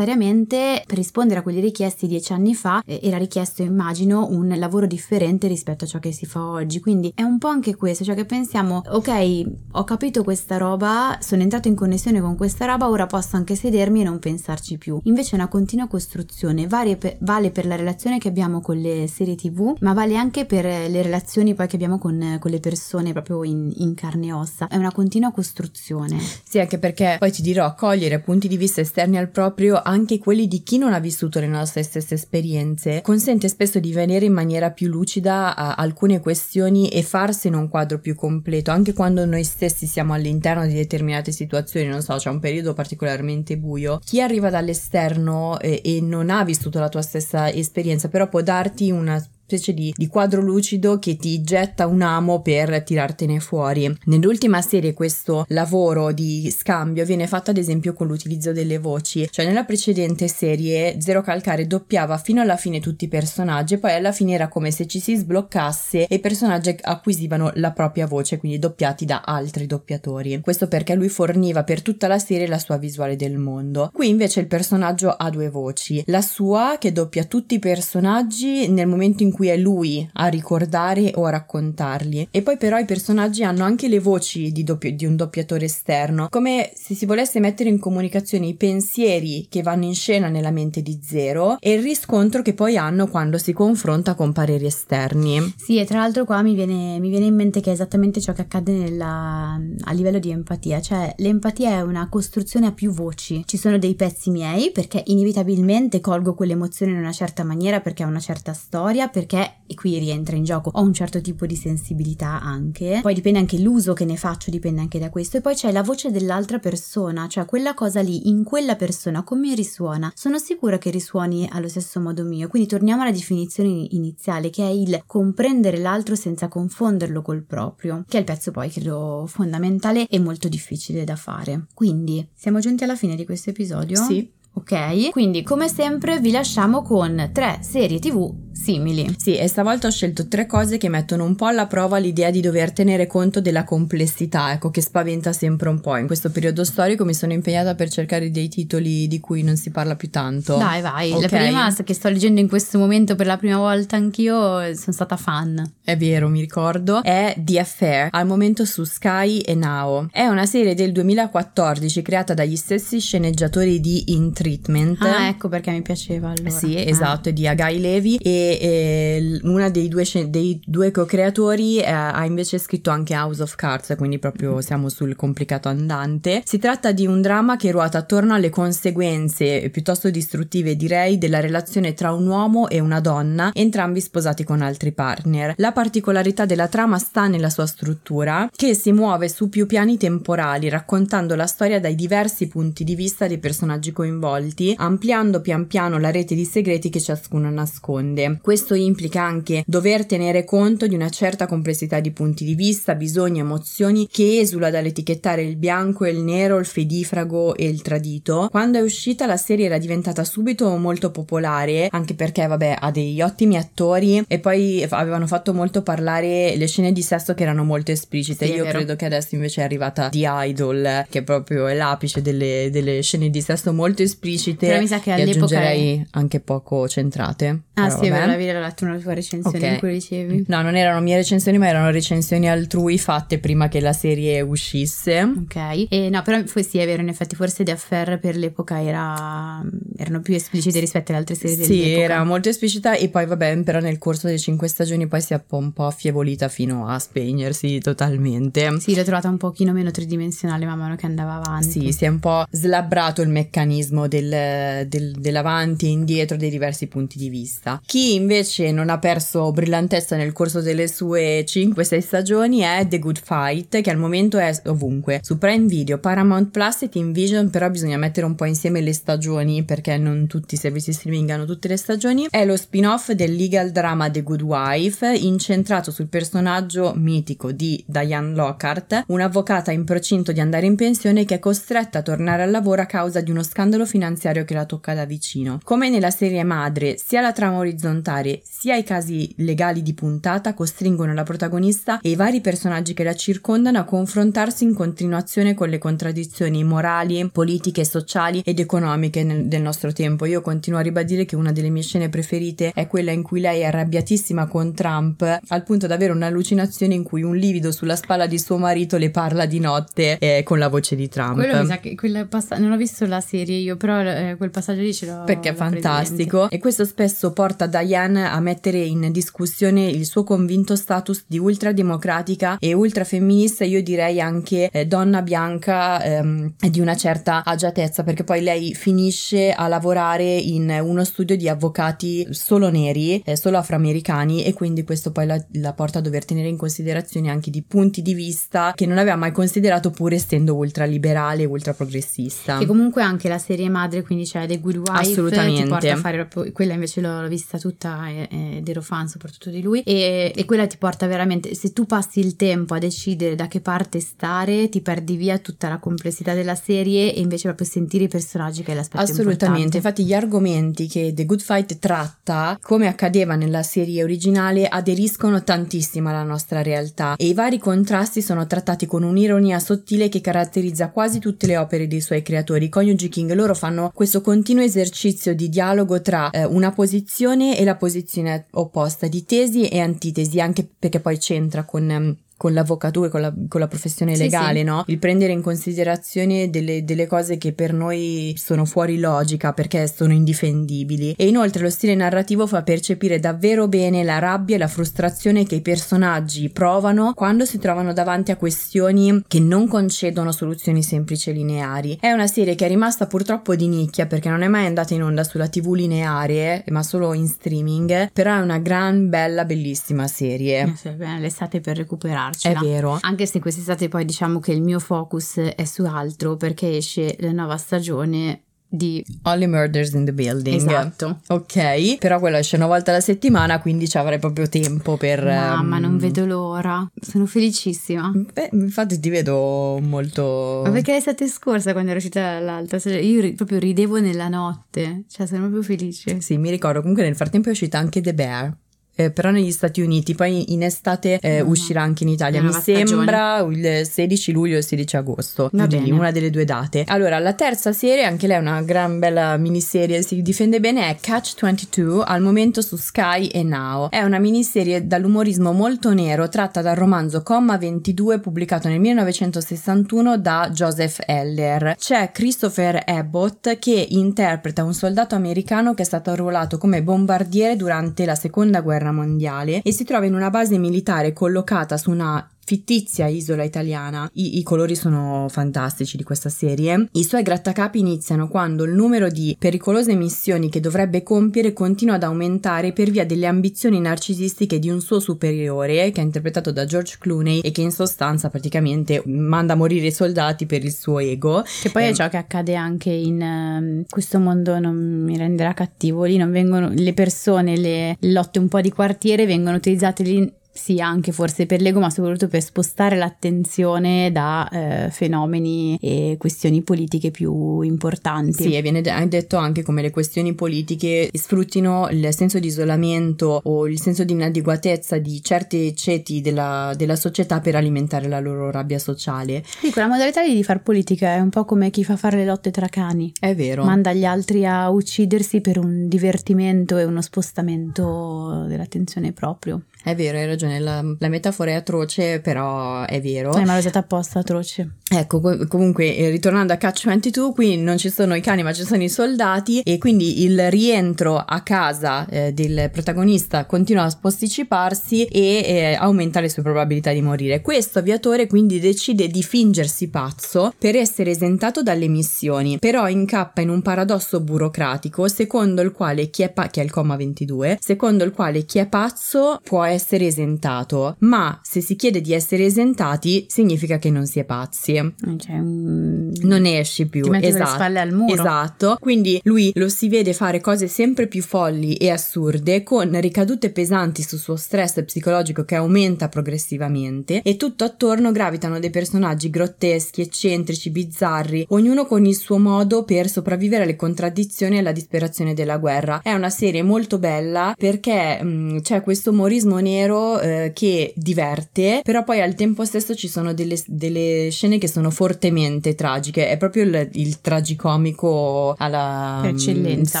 necessariamente per rispondere a quelli richiesti dieci anni fa eh, era richiesto immagino un lavoro differente rispetto a ciò che si fa oggi quindi è un po' anche questo cioè che pensiamo ok ho capito questa roba sono entrato in connessione con questa roba ora posso anche sedermi e non pensarci più invece una continua costruzione per- vale per la relazione che abbiamo con le serie tv ma vale anche per le relazioni poi che abbiamo con, con le persone proprio in, in carne e ossa è una continua costruzione Sì, anche perché poi ti dirò, cogliere punti di vista esterni al proprio, anche quelli di chi non ha vissuto le nostre stesse esperienze, consente spesso di vedere in maniera più lucida a alcune questioni e farsene un quadro più completo, anche quando noi stessi siamo all'interno di determinate situazioni, non so, c'è un periodo particolarmente buio. Chi arriva dall'esterno eh, e non ha vissuto la tua stessa esperienza, però può darti una specie di, di quadro lucido che ti getta un amo per tirartene fuori. Nell'ultima serie questo lavoro di scambio viene fatto ad esempio con l'utilizzo delle voci, cioè nella precedente serie Zero Calcare doppiava fino alla fine tutti i personaggi e poi alla fine era come se ci si sbloccasse e i personaggi acquisivano la propria voce, quindi doppiati da altri doppiatori. Questo perché lui forniva per tutta la serie la sua visuale del mondo. Qui invece il personaggio ha due voci, la sua che doppia tutti i personaggi nel momento in cui è lui a ricordare o a raccontarli. E poi però i personaggi hanno anche le voci di, doppio- di un doppiatore esterno, come se si volesse mettere in comunicazione i pensieri che vanno in scena nella mente di Zero e il riscontro che poi hanno quando si confronta con pareri esterni. Sì, e tra l'altro qua mi viene, mi viene in mente che è esattamente ciò che accade nella- a livello di empatia, cioè l'empatia è una costruzione a più voci. Ci sono dei pezzi miei perché inevitabilmente colgo quell'emozione in una certa maniera perché ha una certa storia, perché, e qui rientra in gioco, ho un certo tipo di sensibilità anche. Poi dipende anche l'uso che ne faccio, dipende anche da questo. E poi c'è la voce dell'altra persona, cioè quella cosa lì, in quella persona, come risuona. Sono sicura che risuoni allo stesso modo mio. Quindi torniamo alla definizione iniziale, che è il comprendere l'altro senza confonderlo col proprio, che è il pezzo poi credo fondamentale e molto difficile da fare. Quindi siamo giunti alla fine di questo episodio. Sì. Ok, quindi come sempre vi lasciamo con tre serie tv simili. Sì, e stavolta ho scelto tre cose che mettono un po' alla prova l'idea di dover tenere conto della complessità, ecco, che spaventa sempre un po'. In questo periodo storico mi sono impegnata per cercare dei titoli di cui non si parla più tanto. Dai, vai, Ok. la prima che sto leggendo in questo momento per la prima volta anch'io sono stata fan. È vero, mi ricordo. È The Affair, al momento su Sky e Now. È una serie del 2014 creata dagli stessi sceneggiatori di In Treatment. Ah, ecco perché mi piaceva allora. Sì, Ah. esatto, è di Agai Levi e e eh, una dei due, dei due co-creatori eh, ha invece scritto anche House of Cards, quindi proprio mm-hmm. siamo sul complicato andante. Si tratta di un dramma che ruota attorno alle conseguenze piuttosto distruttive direi della relazione tra un uomo e una donna, entrambi sposati con altri partner. La particolarità della trama sta nella sua struttura, che si muove su più piani temporali, raccontando la storia dai diversi punti di vista dei personaggi coinvolti, ampliando pian piano la rete di segreti che ciascuno nasconde. Questo implica anche dover tenere conto di una certa complessità di punti di vista, bisogni, emozioni che esula dall'etichettare il bianco e il nero, il fedifrago e il tradito. Quando è uscita la serie era diventata subito molto popolare, anche perché vabbè ha degli ottimi attori e poi avevano fatto molto parlare le scene di sesso che erano molto esplicite. Sì, Io credo che adesso invece è arrivata The Idol, che proprio è l'apice delle, delle scene di sesso molto esplicite. Però mi sa che all'epoca aggiungerei anche poco centrate. Ah sì, vabbè. Avevo letto una tua recensione okay. in cui dicevi. No, non erano mie recensioni, ma erano recensioni altrui fatte prima che la serie uscisse. Ok. E no, però sì, è vero, in effetti forse The Affair per l'epoca era... erano più esplicite rispetto alle altre serie sì, dell'epoca. Sì, era molto esplicita e poi vabbè, però nel corso delle cinque stagioni poi si è un po' affievolita fino a spegnersi totalmente. Sì, l'ho trovata un pochino meno tridimensionale man mano che andava avanti. Sì, si è un po' slabbrato il meccanismo del, del, dell'avanti e indietro dei diversi punti di vista. Chi invece non ha perso brillantezza nel corso delle sue 5-6 stagioni è The Good Fight, che al momento è ovunque. Su Prime Video, Paramount Plus e Team Vision, però bisogna mettere un po' insieme le stagioni perché non tutti i servizi streaming hanno tutte le stagioni. È lo spin-off del legal drama The Good Wife, incentrato sul personaggio mitico di Diane Lockhart, un'avvocata in procinto di andare in pensione che è costretta a tornare al lavoro a causa di uno scandalo finanziario che la tocca da vicino. Come nella serie madre, sia la trama orizzontale sia i casi legali di puntata costringono la protagonista e i vari personaggi che la circondano a confrontarsi in continuazione con le contraddizioni morali, politiche, sociali ed economiche nel, del nostro tempo. Io continuo a ribadire che una delle mie scene preferite è quella in cui lei è arrabbiatissima con Trump al punto da avere un'allucinazione in cui un livido sulla spalla di suo marito le parla di notte eh, con la voce di Trump. Quello mi sa che quel pass- non ho visto la serie io, però eh, quel passaggio lì ce l'ho Perché è fantastico presente. e questo spesso porta Diane a mettere in discussione il suo convinto status di ultrademocratica e ultrafemminista, io direi anche eh, donna bianca ehm, di una certa agiatezza, perché poi lei finisce a lavorare in uno studio di avvocati solo neri, eh, solo afroamericani e quindi questo poi la, la porta a dover tenere in considerazione anche di punti di vista che non aveva mai considerato pur essendo ultraliberale e ultraprogressista. Che comunque anche la serie madre, quindi c'è The Good Wife, Assolutamente. ti porta a fare proprio, quella invece l'ho, l'ho vista tutta ed ero fan soprattutto di lui e, e, quella ti porta veramente, se tu passi il tempo a decidere da che parte stare, ti perdi via tutta la complessità della serie e invece proprio sentire i personaggi che è l'aspetto Assolutamente, importante. infatti gli argomenti che The Good Fight tratta, come accadeva nella serie originale, aderiscono tantissimo alla nostra realtà e i vari contrasti sono trattati con un'ironia sottile che caratterizza quasi tutte le opere dei suoi creatori. I coniugi King loro fanno questo continuo esercizio di dialogo tra eh, una posizione e la posizione opposta, di tesi e antitesi, anche perché poi c'entra con um, con l'avvocatura, con la, con la professione legale, sì, sì. no? Il prendere in considerazione delle, delle, cose che per noi sono fuori logica perché sono indifendibili. E inoltre lo stile narrativo fa percepire davvero bene la rabbia e la frustrazione che i personaggi provano quando si trovano davanti a questioni che non concedono soluzioni semplici e lineari. È una serie che è rimasta purtroppo di nicchia perché non è mai andata in onda sulla TV lineare, ma solo in streaming, però è una gran, bella, bellissima serie. Eh l'estate per recuperare farcela. È vero. Anche se quest'estate poi diciamo che il mio focus è su altro perché esce la nuova stagione di Only Murders in the Building. Esatto. Ok, però quella esce una volta alla settimana, quindi ci avrei proprio tempo per... Mamma, um... non vedo l'ora. Sono felicissima. Beh, infatti ti vedo molto... Ma perché l'estate scorsa quando ero uscita l'altra, cioè io ri- proprio ridevo nella notte, cioè sono proprio felice. Sì, mi ricordo, comunque nel frattempo è uscita anche The Bear. Eh, però negli Stati Uniti, poi in estate eh, No, no. uscirà anche in Italia, mi sembra il 16 luglio o il 16 agosto, quindi una delle due date. Allora, la terza serie, anche lei è una gran bella miniserie, si difende bene, è Catch 22, al momento su Sky e Now. È una miniserie dall'umorismo molto nero, tratta dal romanzo Comma 22 pubblicato nel 1961 da Joseph Heller. C'è Christopher Abbott che interpreta un soldato americano che è stato arruolato come bombardiere durante la seconda guerra mondiale e si trova in una base militare collocata su una fittizia isola italiana. I, I colori sono fantastici di questa serie. I suoi grattacapi iniziano quando il numero di pericolose missioni che dovrebbe compiere continua ad aumentare per via delle ambizioni narcisistiche di un suo superiore, che è interpretato da George Clooney e che in sostanza praticamente manda a morire i soldati per il suo ego. Che poi Eh, è ciò che accade anche in ehm, questo mondo non mi renderà cattivo, lì non vengono le persone, le lotte un po' di quartiere vengono utilizzate lì sì, anche forse per l'ego, ma soprattutto per spostare l'attenzione da eh, fenomeni e questioni politiche più importanti. Sì, e viene de- detto anche come le questioni politiche sfruttino il senso di isolamento o il senso di inadeguatezza di certi ceti della, della società per alimentare la loro rabbia sociale. Sì, quella modalità di far politica è un po' come chi fa fare le lotte tra cani. È vero. Manda gli altri a uccidersi per un divertimento e uno spostamento dell'attenzione proprio. È vero, hai ragione, la, la metafora è atroce, però è vero. Eh, ma l'ho usata apposta, atroce. Ecco, co- comunque, eh, ritornando a Catch 22, qui non ci sono i cani ma ci sono i soldati e quindi il rientro a casa eh, del protagonista continua a posticiparsi e eh, aumenta le sue probabilità di morire. Questo aviatore quindi decide di fingersi pazzo per essere esentato dalle missioni, però incappa in un paradosso burocratico secondo il quale chi è pa- che è il comma 22, secondo il quale chi è pazzo può essere esentato, ma se si chiede di essere esentati significa che non si è pazzi Cioè, mm, non ne esci più. Ti metti con le esatto. spalle al muro. Esatto. Quindi lui lo si vede fare cose sempre più folli e assurde, con ricadute pesanti sul suo stress psicologico che aumenta progressivamente, e tutto attorno gravitano dei personaggi grotteschi, eccentrici, bizzarri, ognuno con il suo modo per sopravvivere alle contraddizioni e alla disperazione della guerra. È una serie molto bella perché mh, c'è questo umorismo nero eh, che diverte, però poi al tempo stesso ci sono delle, delle scene che sono fortemente tragiche. È proprio il, il tragicomico alla Per eccellenza.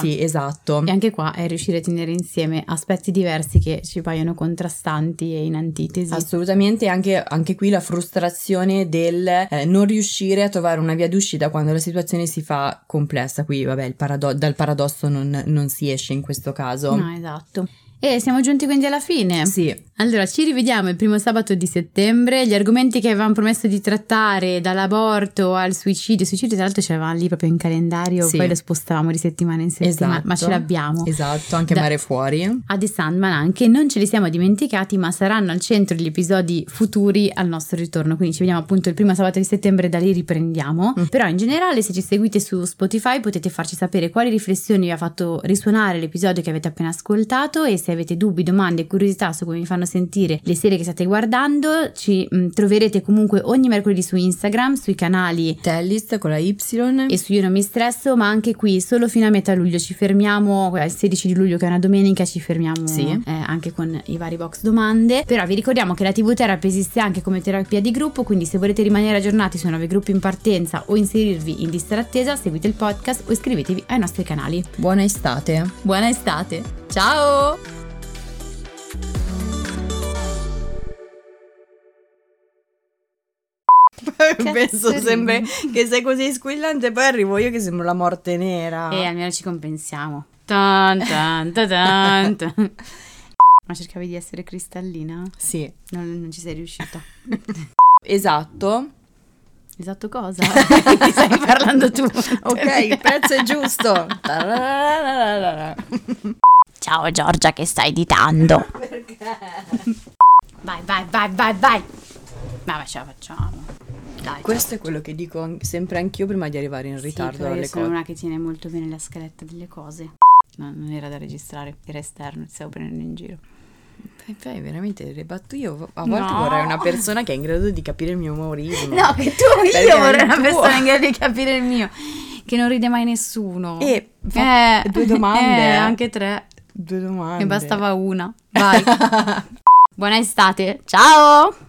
Sì, esatto. E anche qua è riuscire a tenere insieme aspetti diversi che ci paiono contrastanti e in antitesi. Assolutamente, anche, anche qui la frustrazione del eh, non riuscire a trovare una via d'uscita quando la situazione si fa complessa. Qui, vabbè, parado- dal paradosso non, non si esce in questo caso. No, esatto. E siamo giunti quindi alla fine. Sì, Allora, ci rivediamo il primo sabato di settembre. Gli argomenti che avevamo promesso di trattare, dall'aborto al suicidio. Il suicidio, tra l'altro, ce l'avevamo lì proprio in calendario, Sì. poi lo spostavamo di settimana in settimana, esatto. ma ce l'abbiamo. Esatto, anche Da- Mare Fuori. A The Sandman anche, non ce li siamo dimenticati, ma saranno al centro degli episodi futuri al nostro ritorno. Quindi ci vediamo appunto il primo sabato di settembre, da lì riprendiamo. Mm. Però in generale, se ci seguite su Spotify, potete farci sapere quali riflessioni vi ha fatto risuonare l'episodio che avete appena ascoltato e se avete dubbi, domande e curiosità su come vi fanno sentire le serie che state guardando, ci mh, troverete comunque ogni mercoledì su Instagram, sui canali Tellis con la Y. e su Io non mi stresso, ma anche qui solo fino a metà luglio ci fermiamo, il 16 di luglio che è una domenica ci fermiamo Sì. eh, anche con i vari box domande, però vi ricordiamo che la TV Therapy esiste anche come terapia di gruppo, quindi se volete rimanere aggiornati sui nuovi gruppi in partenza o inserirvi in lista d'attesa, seguite il podcast o iscrivetevi ai nostri canali. Buona estate. Buona estate, ciao! [LAUGHS] Penso ridi? sempre che sei così squillante, poi arrivo io che sembro la morte nera. E almeno ci compensiamo. Tan, tan, ta, tan, tan. [LAUGHS] Ma cercavi di essere cristallina? Sì, Non, non ci sei riuscita. [LAUGHS] esatto. Esatto cosa? Ti stai parlando tu. Ok, il prezzo è giusto. Ciao Giorgia che stai editando. Vai, vai, vai, vai, vai. Vabbè, ce la facciamo. Dai. Questo è quello che dico sempre anch'io prima di arrivare in Sì, ritardo io alle sono cose. una che tiene molto bene la scaletta delle cose. No, non era da registrare, era esterno, ti stavo prendendo in giro. Fai, fai veramente battute. Io a volte No. vorrei una persona che è in grado di capire il mio umorismo. No, che tu, io vorrei una tuo- persona in grado di capire il mio. Che non ride mai nessuno. E fa- due domande. Eh, anche tre. Due domande. Ne bastava una. Vai. [LAUGHS] Buona estate. Ciao.